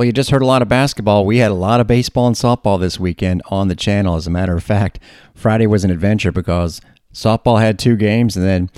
Well, you just heard a lot of basketball. We had a lot of baseball and softball this weekend on the channel. As a matter of fact, Friday was an adventure because softball had two games, and then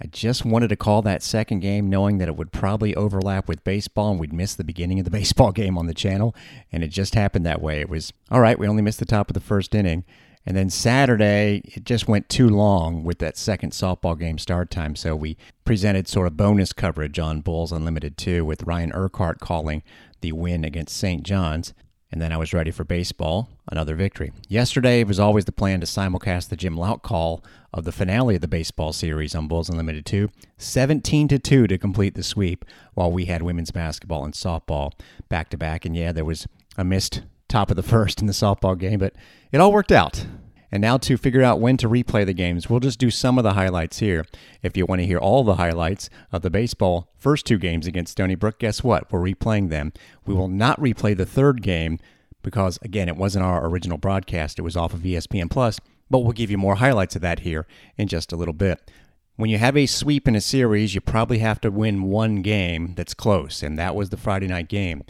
I just wanted to call that second game knowing that it would probably overlap with baseball and we'd miss the beginning of the baseball game on the channel. And it just happened that way. It was all right, we only missed the top of the first inning. And then Saturday, it just went too long with that second softball game start time. So we presented sort of bonus coverage on Bulls Unlimited 2 with Ryan Urquhart calling the win against St. John's. And then I was ready for baseball, another victory. Yesterday it was always the plan to simulcast the Jim Louk call of the finale of the baseball series on Bulls Unlimited 2, 17 to 2 to complete the sweep, while we had women's basketball and softball back to back. And yeah, there was a missed top of the first in the softball game, but it all worked out. And now to figure out when to replay the games, we'll just do some of the highlights here. If you want to hear all the highlights of the baseball first two games against Stony Brook, guess what? We're replaying them. We will not replay the third game because, again, it wasn't our original broadcast. It was off of ESPN Plus, but we'll give you more highlights of that here in just a little bit. When you have a sweep in a series, you probably have to win one game that's close, and that was the Friday night game.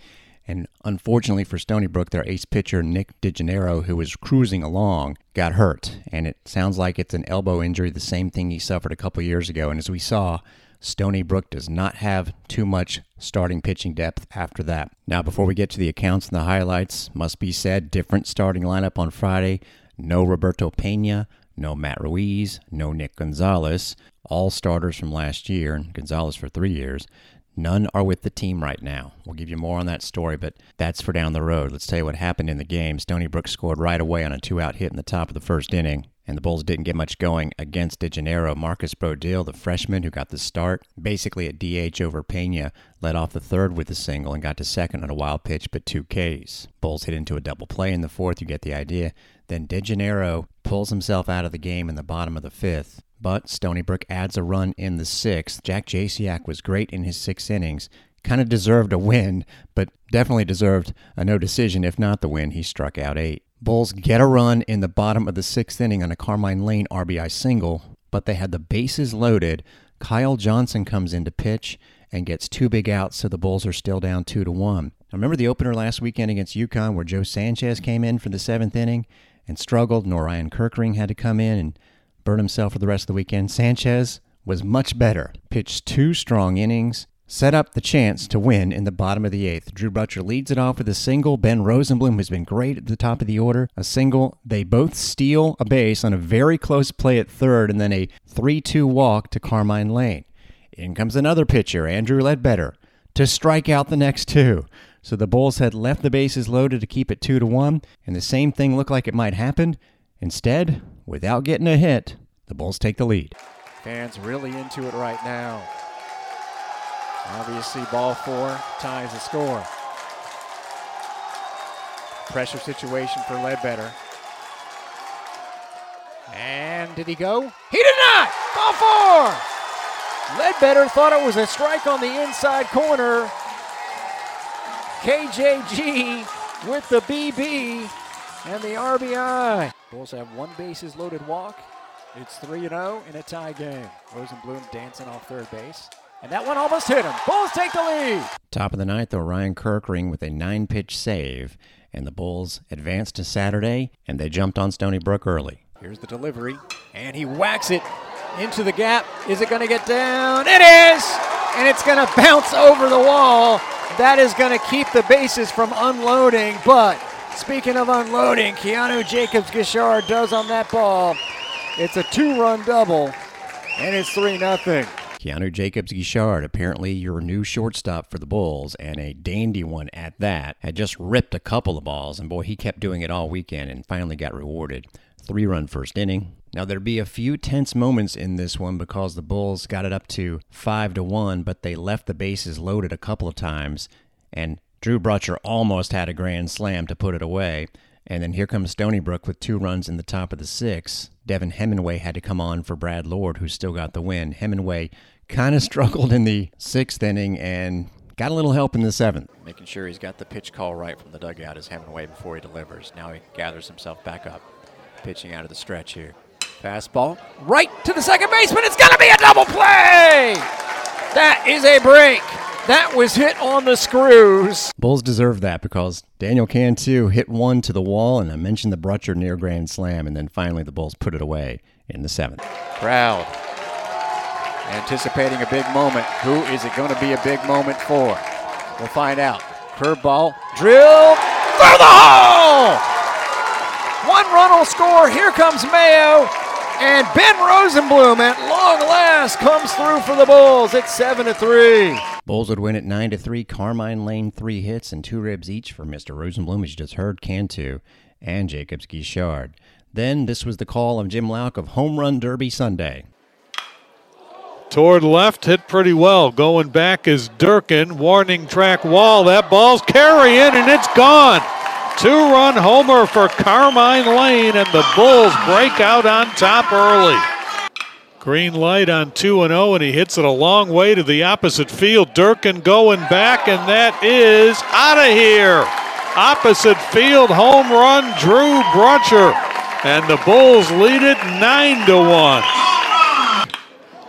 And unfortunately for Stony Brook, their ace pitcher, Nick DeGennaro, who was cruising along, got hurt. And it sounds like it's an elbow injury, the same thing he suffered a couple years ago. And as we saw, Stony Brook does not have too much starting pitching depth after that. Now, before we get to the accounts and the highlights, must be said different starting lineup on Friday. No Roberto Pena, no Matt Ruiz, no Nick Gonzalez, all starters from last year, and Gonzalez for three years. None are with the team right now. We'll give you more on that story, but that's for down the road. Let's tell you what happened in the game. Stony Brook scored right away on a two out hit in the top of the first inning, and the Bulls didn't get much going against DeGennaro. Marcus Brodil, the freshman who got the start, basically at DH over Pena, led off the third with a single and got to second on a wild pitch, but two Ks. Bulls hit into a double play in the fourth. You get the idea. Then DeGennaro pulls himself out of the game in the bottom of the fifth but Stony Brook adds a run in the sixth. Jack Jasiak was great in his six innings. Kind of deserved a win, but definitely deserved a no decision, if not the win. He struck out eight. Bulls get a run in the bottom of the sixth inning on a Carmine Lane RBI single, but they had the bases loaded. Kyle Johnson comes in to pitch and gets two big outs, so the Bulls are still down two to one. Now, remember the opener last weekend against UConn where Joe Sanchez came in for the seventh inning and struggled? Norian Kirkering had to come in and burn himself for the rest of the weekend. Sanchez was much better, pitched two strong innings, set up the chance to win in the bottom of the eighth. Drew Brutcher leads it off with a single. Ben Rosenblum has been great at the top of the order. A single. They both steal a base on a very close play at third, and then a 3 2 walk to Carmine Lane. In comes another pitcher, Andrew Ledbetter, to strike out the next two. So the Bulls had left the bases loaded to keep it 2 to 1, and the same thing looked like it might happen. Instead, without getting a hit, the Bulls take the lead. Fans really into it right now. Obviously, ball four ties the score. Pressure situation for Ledbetter. And did he go? He did not! Ball four! Ledbetter thought it was a strike on the inside corner. KJG with the BB and the RBI. Bulls have one bases loaded walk. It's 3 0 in a tie game. Rosenblum dancing off third base. And that one almost hit him. Bulls take the lead. Top of the ninth, though, Ryan Kirkering with a nine pitch save. And the Bulls advanced to Saturday, and they jumped on Stony Brook early. Here's the delivery, and he whacks it into the gap. Is it going to get down? It is! And it's going to bounce over the wall. That is going to keep the bases from unloading, but Speaking of unloading, Keanu Jacobs Guichard does on that ball. It's a two run double, and it's 3 0. Keanu Jacobs Guichard, apparently your new shortstop for the Bulls, and a dandy one at that, had just ripped a couple of balls, and boy, he kept doing it all weekend and finally got rewarded. Three run first inning. Now there'd be a few tense moments in this one because the Bulls got it up to five to one, but they left the bases loaded a couple of times, and Drew Brutcher almost had a grand slam to put it away. And then here comes Stony Brook with two runs in the top of the six. Devin Hemingway had to come on for Brad Lord, who still got the win. Hemingway kind of struggled in the sixth inning and got a little help in the seventh. Making sure he's got the pitch call right from the dugout is Hemingway before he delivers. Now he gathers himself back up, pitching out of the stretch here. Fastball right to the second baseman. It's going to be a double play. That is a break. That was hit on the screws. Bulls deserve that because Daniel Cantu hit one to the wall, and I mentioned the Brutcher near grand slam, and then finally the Bulls put it away in the seventh. Crowd anticipating a big moment. Who is it going to be a big moment for? We'll find out. Curveball, drill through the hole! One run will score. Here comes Mayo. And Ben Rosenblum at long last comes through for the Bulls. It's 7 to 3. Bulls would win at 9 to 3. Carmine Lane, three hits and two ribs each for Mr. Rosenblum, as you just heard, Cantu, and Jacobs Guichard. Then this was the call of Jim Louk of Home Run Derby Sunday. Toward left, hit pretty well. Going back is Durkin. Warning track wall. That ball's carrying and it's gone. Two run homer for Carmine Lane, and the Bulls break out on top early. Green light on 2 and 0, and he hits it a long way to the opposite field. Durkin going back, and that is out of here. Opposite field home run, Drew Brutcher. And the Bulls lead it 9 to 1.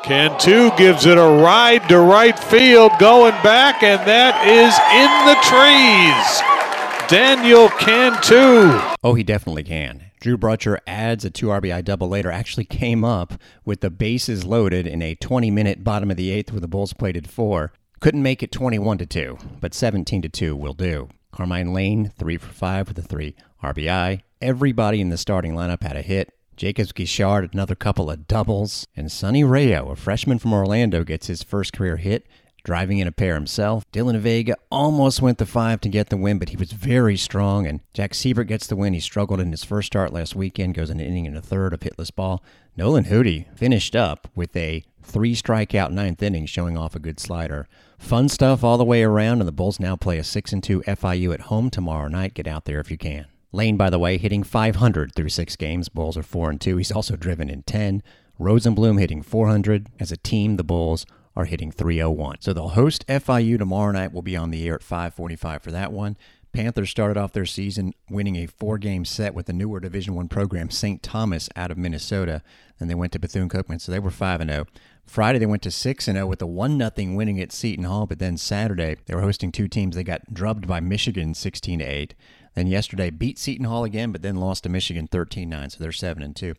Cantu gives it a ride to right field, going back, and that is in the trees. Daniel Cantu. Oh, he definitely can. Drew Brutcher adds a two RBI double later, actually came up with the bases loaded in a 20 minute bottom of the eighth where the Bulls plated four. Couldn't make it 21 to 2, but 17 to 2 will do. Carmine Lane, 3 for 5 with a 3 RBI. Everybody in the starting lineup had a hit. Jacobs Guichard, another couple of doubles. And Sonny Rayo, a freshman from Orlando, gets his first career hit driving in a pair himself. Dylan Vega almost went the five to get the win, but he was very strong. And Jack Siebert gets the win. He struggled in his first start last weekend, goes an inning and a third of hitless ball. Nolan Hootie finished up with a three strikeout ninth inning, showing off a good slider. Fun stuff all the way around, and the Bulls now play a 6 and 2 FIU at home tomorrow night. Get out there if you can. Lane, by the way, hitting 500 through six games. Bulls are 4 and 2. He's also driven in 10. Rosenblum hitting 400. As a team, the Bulls are hitting 301. So they'll host FIU tomorrow night. We'll be on the air at 545 for that one. Panthers started off their season winning a four-game set with the newer Division One program, St. Thomas, out of Minnesota. Then they went to Bethune-Cookman, so they were 5 and 0. Friday they went to 6 and 0 with a 1 nothing winning at Seton Hall, but then Saturday they were hosting two teams. They got drubbed by Michigan 16 to 8. Then yesterday beat Seton Hall again, but then lost to Michigan 13-9, so they're 7 and 2.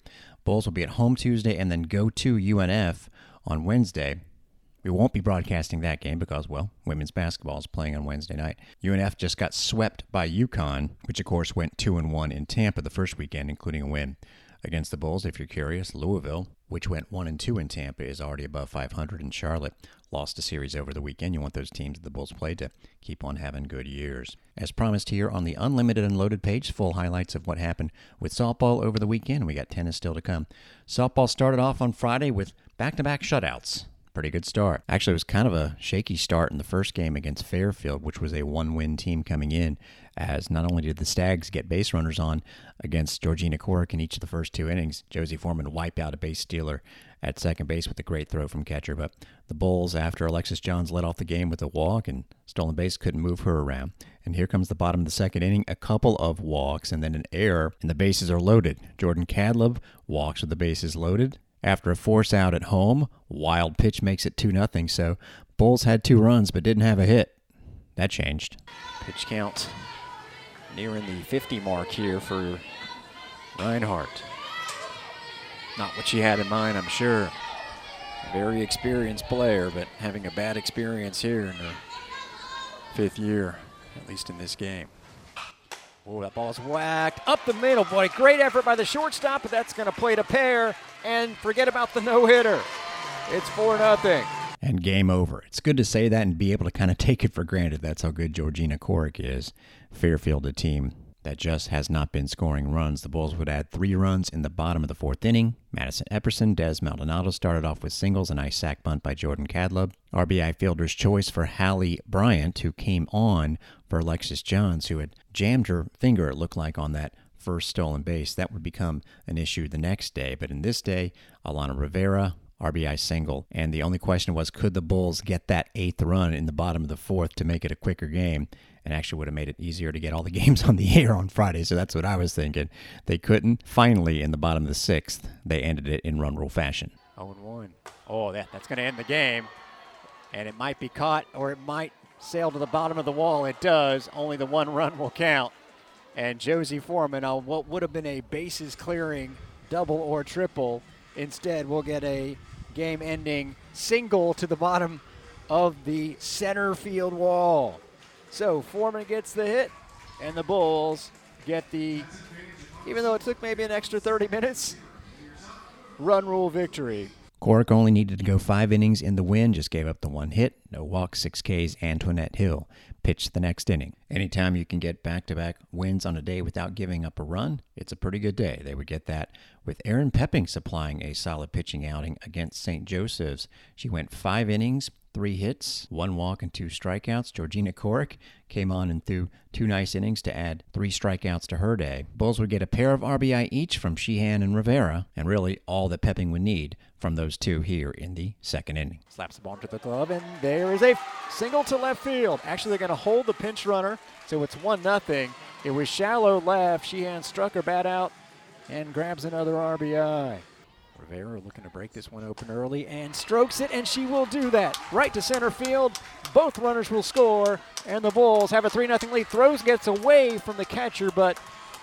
Bulls will be at home Tuesday and then go to UNF on Wednesday. We won't be broadcasting that game because, well, women's basketball is playing on Wednesday night. UNF just got swept by UConn, which of course went 2 and 1 in Tampa the first weekend, including a win against the Bulls. If you're curious, Louisville, which went 1 and 2 in Tampa, is already above 500 in Charlotte. Lost a series over the weekend. You want those teams that the Bulls played to keep on having good years. As promised here on the Unlimited Unloaded page, full highlights of what happened with softball over the weekend. We got tennis still to come. Softball started off on Friday with back to back shutouts pretty good start. Actually, it was kind of a shaky start in the first game against Fairfield, which was a one win team coming in, as not only did the Stags get base runners on against Georgina Corrick in each of the first two innings, Josie Foreman wiped out a base stealer at second base with a great throw from catcher. But the Bulls, after Alexis Johns led off the game with a walk and stolen base, couldn't move her around. And here comes the bottom of the second inning, a couple of walks and then an error, and the bases are loaded. Jordan Cadleb walks with the bases loaded after a force out at home. Wild pitch makes it 2 0. So Bulls had two runs but didn't have a hit. That changed. Pitch count nearing the 50 mark here for Reinhardt. Not what she had in mind, I'm sure. Very experienced player, but having a bad experience here in her fifth year, at least in this game. Oh, that ball's whacked up the middle. Boy, great effort by the shortstop, but that's going to play to pair and forget about the no hitter. It's 4 nothing. And game over. It's good to say that and be able to kind of take it for granted. That's how good Georgina Corrick is. Fairfield, a team that just has not been scoring runs. The Bulls would add three runs in the bottom of the fourth inning. Madison Epperson, Des Maldonado started off with singles, and a nice sac bunt by Jordan Cadleb. RBI fielder's choice for Hallie Bryant, who came on for Alexis Johns, who had jammed her finger, it looked like, on that first stolen base. That would become an issue the next day. But in this day, Alana Rivera, RBI single. And the only question was could the Bulls get that eighth run in the bottom of the fourth to make it a quicker game? And actually would have made it easier to get all the games on the air on Friday. So that's what I was thinking. They couldn't. Finally, in the bottom of the sixth, they ended it in run rule fashion. 0 1. Oh, that, that's going to end the game. and it might be caught or it might sail to the bottom of the wall. It does. Only the one run will count. And Josie Foreman on what would have been a bases clearing double or triple. Instead, we'll get a game ending single to the bottom of the center field wall. So Foreman gets the hit, and the Bulls get the, even though it took maybe an extra 30 minutes, run rule victory. Corrick only needed to go five innings in the win, just gave up the one hit, no walks, six Ks. Antoinette Hill pitched the next inning. Anytime you can get back to back wins on a day without giving up a run, it's a pretty good day. They would get that with Erin Pepping supplying a solid pitching outing against St. Joseph's. She went five innings, three hits, one walk, and two strikeouts. Georgina Corrick came on and threw two nice innings to add three strikeouts to her day. Bulls would get a pair of RBI each from Sheehan and Rivera, and really all that Pepping would need from those two here in the second inning. Slaps the ball into the glove, and there is a single to left field. Actually, they're going to hold the pinch runner, so it's 1 nothing. It was shallow left. Sheehan struck her bat out and grabs another RBI. Rivera looking to break this one open early and strokes it, and she will do that. Right to center field. Both runners will score, and the Bulls have a 3 0 lead. Throws gets away from the catcher, but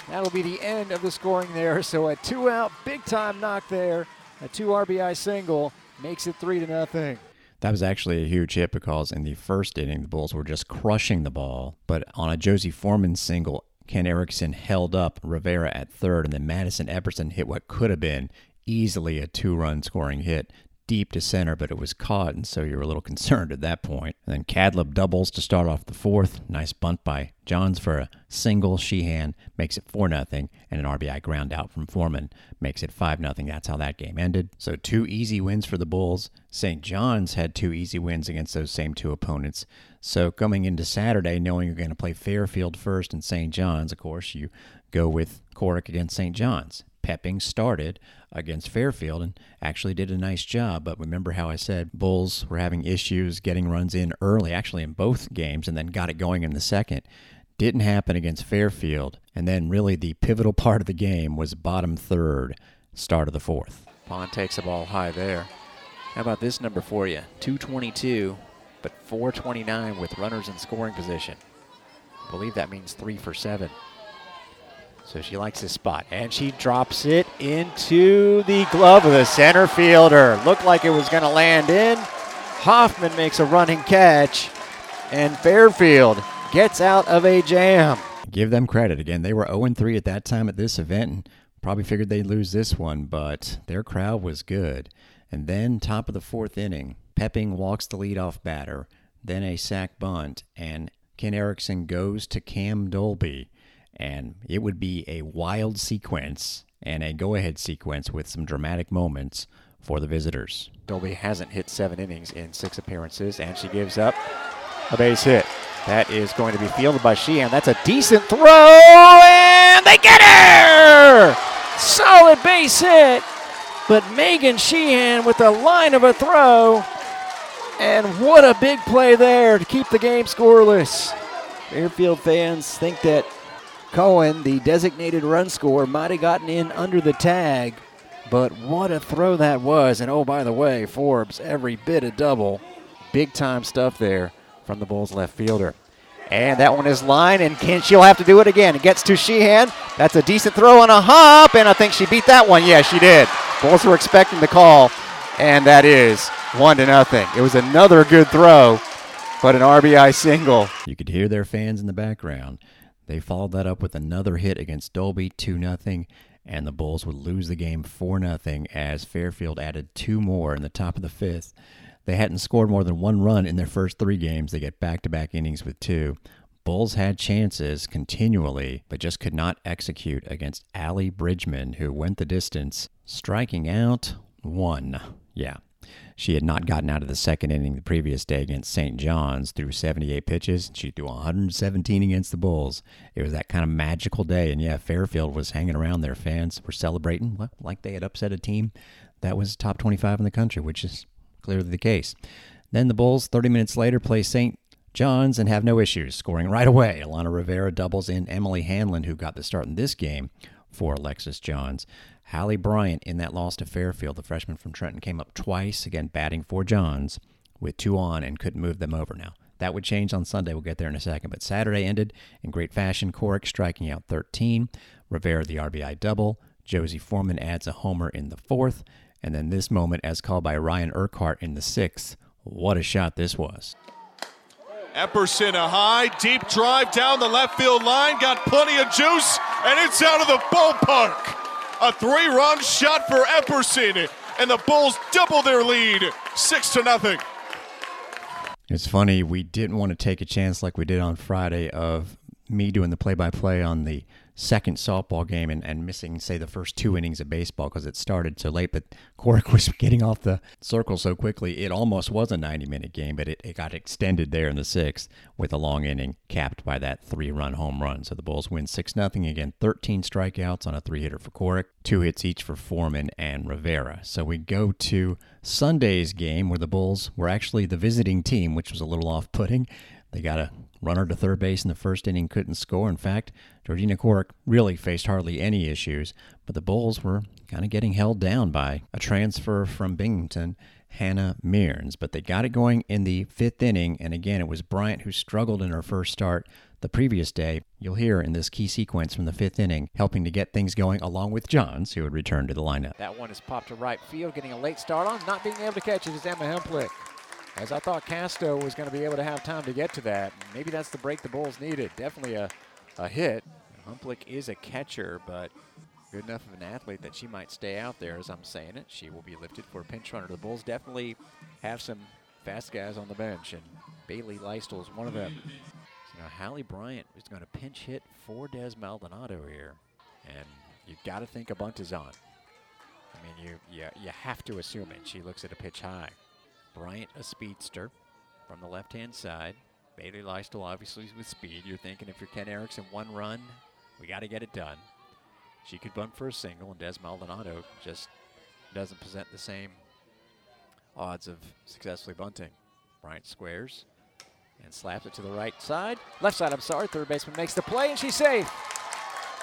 that'll be the end of the scoring there. So a two out, big time knock there. A two RBI single makes it 3 to nothing. That was actually a huge hit because in the first inning, the Bulls were just crushing the ball. But on a Josie Foreman single, Ken Erickson held up Rivera at third, and then Madison Epperson hit what could have been easily a two run scoring hit deep to center, but it was caught, and so you're a little concerned at that point. And then Cadleb doubles to start off the fourth. Nice bunt by Johns for a single. Sheehan makes it 4 0, and an RBI ground out from Foreman makes it 5 0. That's how that game ended. So two easy wins for the Bulls. St. John's had two easy wins against those same two opponents. So coming into Saturday, knowing you're going to play Fairfield first and St. John's, of course, you go with Corrick against St. John's. Pepping started against Fairfield and actually did a nice job. But remember how I said Bulls were having issues getting runs in early, actually in both games, and then got it going in the second. Didn't happen against Fairfield. And then really the pivotal part of the game was bottom third, start of the fourth. Pond takes the ball high there. How about this number for you? 222, but 429 with runners in scoring position. I believe that means three for seven. So she likes this spot. And she drops it into the glove of the center fielder. Looked like it was going to land in. Hoffman makes a running catch. And Fairfield gets out of a jam. Give them credit. Again, they were 0 3 at that time at this event and probably figured they'd lose this one, but their crowd was good. And then, top of the fourth inning, Pepping walks the leadoff batter, then a sac bunt, and Ken Erickson goes to Cam Dolby and it would be a wild sequence and a go ahead sequence with some dramatic moments for the visitors. Dolby hasn't hit seven innings in six appearances, and she gives up a base hit. That is going to be fielded by Sheehan. That's a decent throw, and they get her! Solid base hit, but Megan Sheehan with a line of a throw, and what a big play there to keep the game scoreless. Fairfield fans think that Cohen, the designated run scorer, might have gotten in under the tag, but what a throw that was. And oh, by the way, Forbes, every bit a double. Big time stuff there from the Bulls left fielder. And that one is line, and can, she'll have to do it again. It gets to Sheehan. That's a decent throw on a hop, and I think she beat that one. Yeah, she did. Bulls were expecting the call, and that is one to nothing. It was another good throw, but an RBI single. You could hear their fans in the background. They followed that up with another hit against Dolby, 2 0, and the Bulls would lose the game 4 0 as Fairfield added two more in the top of the fifth. They hadn't scored more than one run in their first three games. They get back to back innings with two. Bulls had chances continually, but just could not execute against Allie Bridgman, who went the distance, striking out one. Yeah, she had not gotten out of the second inning the previous day against St. John's through 78 pitches. She threw 117 against the Bulls. It was that kind of magical day. And yeah, Fairfield was hanging around. Their fans were celebrating like they had upset a team that was top 25 in the country, which is clearly the case. Then the Bulls, 30 minutes later, play St. John's and have no issues, scoring right away. Alana Rivera doubles in Emily Hanlon, who got the start in this game for Alexis Johns. Hallie Bryant in that loss to Fairfield, the freshman from Trenton, came up twice, again batting for Johns, with two on and couldn't move them over now. That would change on Sunday. We'll get there in a second. But Saturday ended in great fashion. Corrick striking out 13. Rivera the RBI double. Josie Foreman adds a homer in the fourth. And then this moment, as called by Ryan Urquhart in the sixth. What a shot this was. Epperson a high, deep drive down the left field line, got plenty of juice, and it's out of the ballpark. A three run shot for Epperson, and the Bulls double their lead, six to nothing. It's funny, we didn't want to take a chance like we did on Friday of me doing the play by play on the second softball game and, and missing, say, the first two innings of baseball because it started so late. But Corrick was getting off the circle so quickly, it almost was a 90 minute game, but it, it got extended there in the sixth with a long inning capped by that three run home run. So the Bulls win 6 0. Again, 13 strikeouts on a three hitter for Corrick, two hits each for Foreman and Rivera. So we go to Sunday's game where the Bulls were actually the visiting team, which was a little off putting. They got a runner to third base in the first inning, couldn't score. In fact, Georgina Corrick really faced hardly any issues, but the Bulls were kind of getting held down by a transfer from Binghamton, Hannah Mearns. But they got it going in the fifth inning, and again, it was Bryant who struggled in her first start the previous day. You'll hear in this key sequence from the fifth inning, helping to get things going along with Johns, who would return to the lineup. That one is popped to right field, getting a late start on, not being able to catch it is Emma Hemplick as I thought Casto was going to be able to have time to get to that. Maybe that's the break the Bulls needed. Definitely a, a hit. Humplick is a catcher, but good enough of an athlete that she might stay out there as I'm saying it. She will be lifted for a pinch runner. The Bulls definitely have some fast guys on the bench, and Bailey Leistel is one of them. So now Hallie Bryant is going to pinch hit for Des Maldonado here, and you've got to think a bunt is on. I mean, you, you, you have to assume it. She looks at a pitch high. Bryant, a speedster from the left hand side. Bailey Leistel, obviously, with speed. You're thinking if you're Ken Erickson, one run, we got to get it done. She could bunt for a single, and Des Maldonado just doesn't present the same odds of successfully bunting. Bryant squares and slaps it to the right side. Left side, I'm sorry. Third baseman makes the play, and she's safe.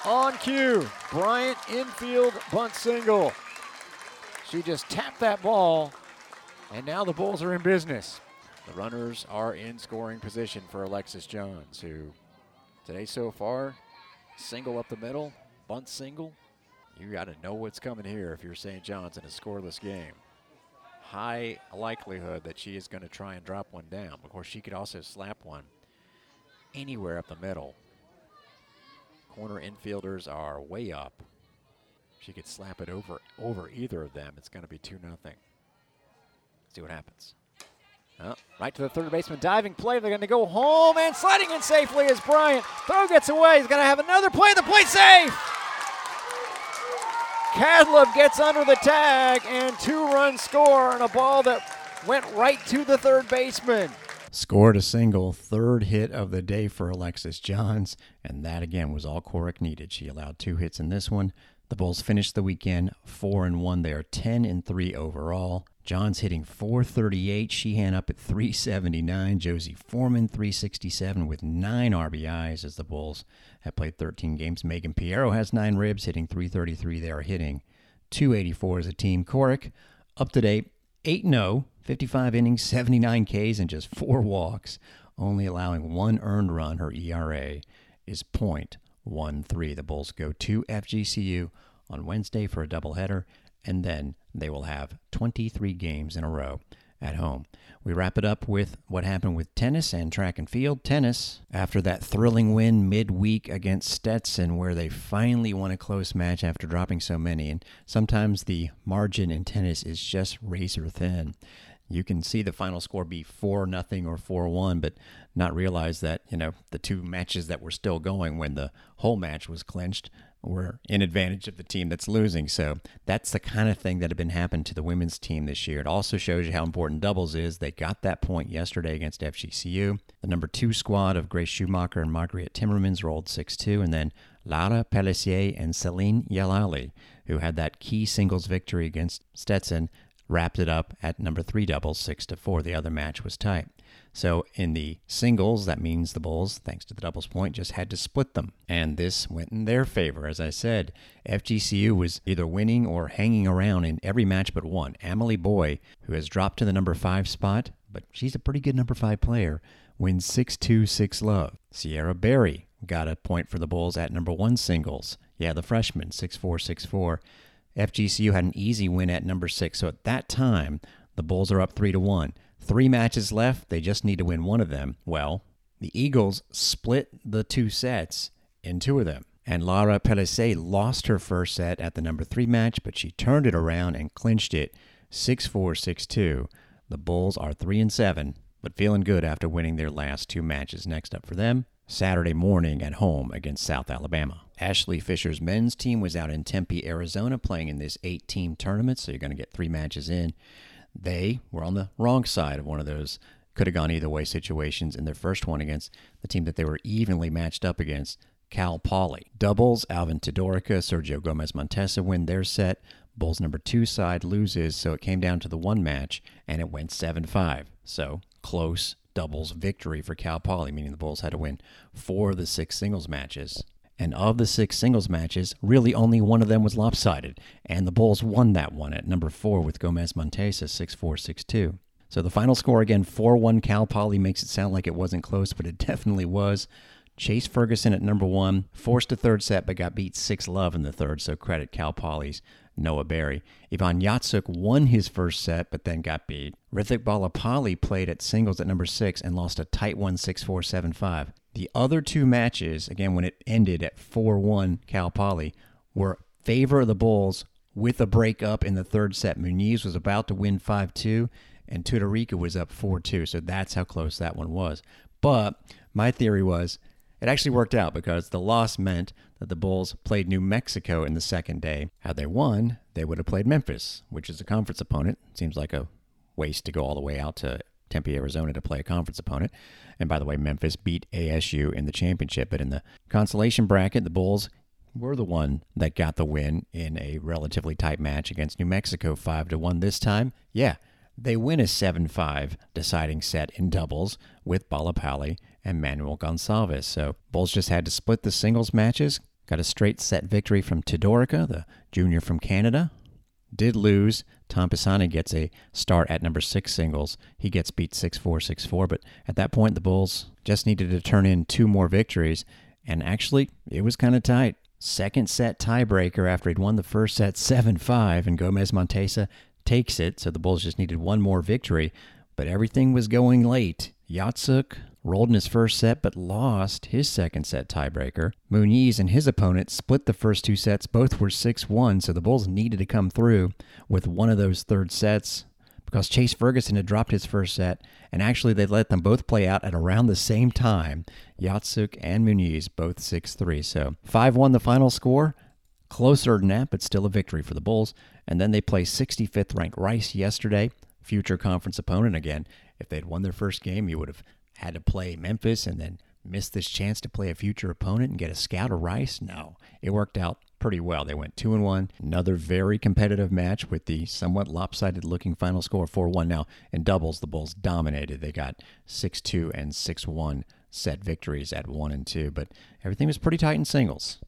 On cue, Bryant infield bunt single. She just tapped that ball and now the Bulls are in business. The runners are in scoring position for Alexis Johns, who today so far, single up the middle, bunt single. You got to know what's coming here if you're St. John's in a scoreless game. High likelihood that she is going to try and drop one down. Of course, she could also slap one anywhere up the middle. Corner infielders are way up. She could slap it over over either of them. It's going to be 2 nothing. See what happens. Oh, right to the third baseman, diving play. They're going to go home and sliding in safely as Bryant. Throw gets away. He's going to have another play. The play safe. Kadlub gets under the tag and two-run score on a ball that went right to the third baseman. Scored a single, third hit of the day for Alexis Johns, and that again was all Corrick needed. She allowed two hits in this one. The Bulls finished the weekend four and one. They are ten and three overall. John's hitting 438. Sheehan up at 379. Josie Foreman 367 with nine RBIs as the Bulls have played 13 games. Megan Piero has nine ribs, hitting 333. They are hitting 284 as a team. Corrick up to date 8 0, 55 innings, 79 Ks, and just four walks, only allowing one earned run. Her ERA is .13. The Bulls go to FGCU on Wednesday for a doubleheader and then they will have 23 games in a row at home. We wrap it up with what happened with tennis and track and field. Tennis, after that thrilling win midweek against Stetson, where they finally won a close match after dropping so many. And sometimes the margin in tennis is just razor thin. You can see the final score be 4 nothing or 4 1, but not realize that, you know, the two matches that were still going when the whole match was clinched were in advantage of the team that's losing. So that's the kind of thing that had been happening to the women's team this year. It also shows you how important doubles is. They got that point yesterday against FGCU. The number two squad of Grace Schumacher and Margaret Timmermans rolled 6 2, and then Lara Pellissier and Celine Yalali, who had that key singles victory against Stetson, wrapped it up at number three doubles, 6 to 4. The other match was tight. So in the singles, that means the Bulls, thanks to the doubles point, just had to split them. And this went in their favor. As I said, FGCU was either winning or hanging around in every match but one. Emily Boy, who has dropped to the number five spot, but she's a pretty good number five player, wins 6 2 6 love. Sierra Berry got a point for the Bulls at number one singles. Yeah, the freshman, 6 4 6 4. FGCU had an easy win at number six. So at that time, the Bulls are up 3 to 1. Three matches left. They just need to win one of them. Well, the Eagles split the two sets in two of them. And Lara Pellicer lost her first set at the number three match, but she turned it around and clinched it 6 4 6 2. The Bulls are 3 and 7, but feeling good after winning their last two matches. Next up for them, Saturday morning at home against South Alabama. Ashley Fisher's men's team was out in Tempe, Arizona, playing in this eight team tournament, so you're going to get three matches in. They were on the wrong side of one of those could have gone either way situations in their first one against the team that they were evenly matched up against, Cal Poly. Doubles, Alvin Tudorica, Sergio Gomez Montesa win their set. Bulls number two side loses, so it came down to the one match, and it went 7 5. So close doubles victory for Cal Poly, meaning the Bulls had to win four of the six singles matches. And of the six singles matches, really only one of them was lopsided, and the Bulls won that one at number four with Gomez Montesa 6 4 6 2. So the final score again 4 1 Cal Poly makes it sound like it wasn't close, but it definitely was. Chase Ferguson at number one forced a third set but got beat 6 love in the third, so credit Cal Poly's Noah Berry. Ivan Yatsuk won his first set but then got beat. Rithik Balapali played at singles at number six and lost a tight one 6 4 7 5. The other two matches, again, when it ended at 4 1 Cal Poly, were favor of the Bulls with a breakup in the third set. Muniz was about to win 5 2, and Tudorica was up 4 2. So that's how close that one was. But my theory was it actually worked out because the loss meant that the Bulls played New Mexico in the second day. Had they won, they would have played Memphis, which is a conference opponent. Seems like a waste to go all the way out to Tempe, Arizona to play a conference opponent. And by the way, Memphis beat ASU in the championship, but in the consolation bracket, the Bulls were the one that got the win in a relatively tight match against New Mexico 5 to 1 this time. Yeah, they win a 7 5 deciding set in doubles with Balapali and Manuel Gonçalves. So Bulls just had to split the singles matches. Got a straight set victory from Tudorica, the junior from Canada. Did lose. Tom Pisani gets a start at number six singles. He gets beat 6 4 6 4. But at that point, the Bulls just needed to turn in two more victories. And actually, it was kind of tight. Second set tiebreaker after he'd won the first set 7 5, and Gomez Montesa takes it. So the Bulls just needed one more victory. But everything was going late. Yatsuk rolled in his first set but lost his second set tiebreaker. Muniz and his opponent split the first two sets. Both were 6 1, so the Bulls needed to come through with one of those third sets because Chase Ferguson had dropped his first set, and actually they let them both play out at around the same time. Yatsuk and Muniz both 6 3. So 5 1 the final score. Closer than that, but still a victory for the Bulls. And then they play 65th ranked Rice yesterday, future conference opponent again. If they'd won their first game, you would have had to play Memphis and then miss this chance to play a future opponent and get a scout of Rice. No, it worked out pretty well. They went two and one. Another very competitive match with the somewhat lopsided looking final score 4 1. Now, in doubles, the Bulls dominated. They got 6 2 and 6 1 set victories at 1 and 2, but everything was pretty tight in singles.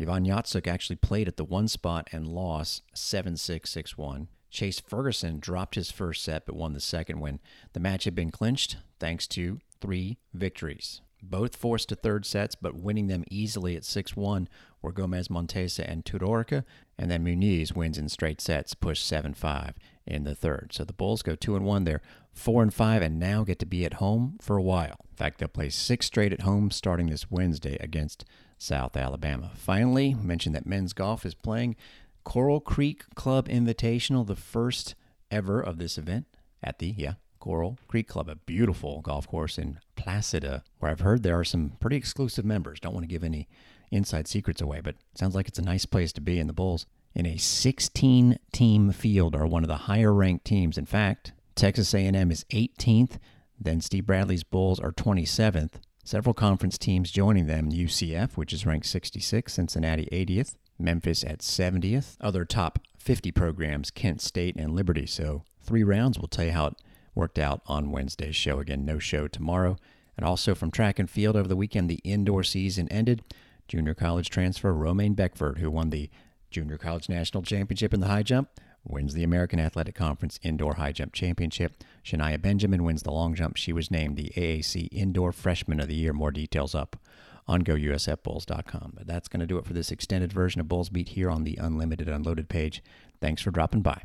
Ivan Yatsuk actually played at the one spot and lost 7 6 6 1. Chase Ferguson dropped his first set but won the second when the match had been clinched thanks to three victories. Both forced to third sets, but winning them easily at 6 1 were Gomez Montesa and Tudorica, and then Muniz wins in straight sets, push 7 5 in the third. So the Bulls go 2 and 1. They're 4 and 5 and now get to be at home for a while. In fact, they'll play six straight at home starting this Wednesday against South Alabama. Finally, mentioned that men's golf is playing Coral Creek Club Invitational, the first ever of this event at the, yeah, Coral Creek Club, a beautiful golf course in Placida, where I've heard there are some pretty exclusive members. Don't want to give any inside secrets away, but sounds like it's a nice place to be in the Bulls. In a 16 team field are one of the higher ranked teams. In fact, Texas A&M is 18th, then Steve Bradley's Bulls are 27th. Several conference teams joining them, UCF, which is ranked 66, Cincinnati 80th, Memphis at 70th. Other top 50 programs, Kent State and Liberty. So three rounds. We'll tell you how it worked out on Wednesday's show. Again, no show tomorrow. And also from track and field over the weekend, the indoor season ended. Junior college transfer Romaine Beckford, who won the Junior College National Championship in the high jump, wins the American Athletic Conference Indoor High Jump Championship. Shania Benjamin wins the long jump. She was named the AAC Indoor Freshman of the Year. More details up on gousfbulls.com. But that's going to do it for this extended version of Bulls Beat here on the Unlimited Unloaded page. Thanks for dropping by.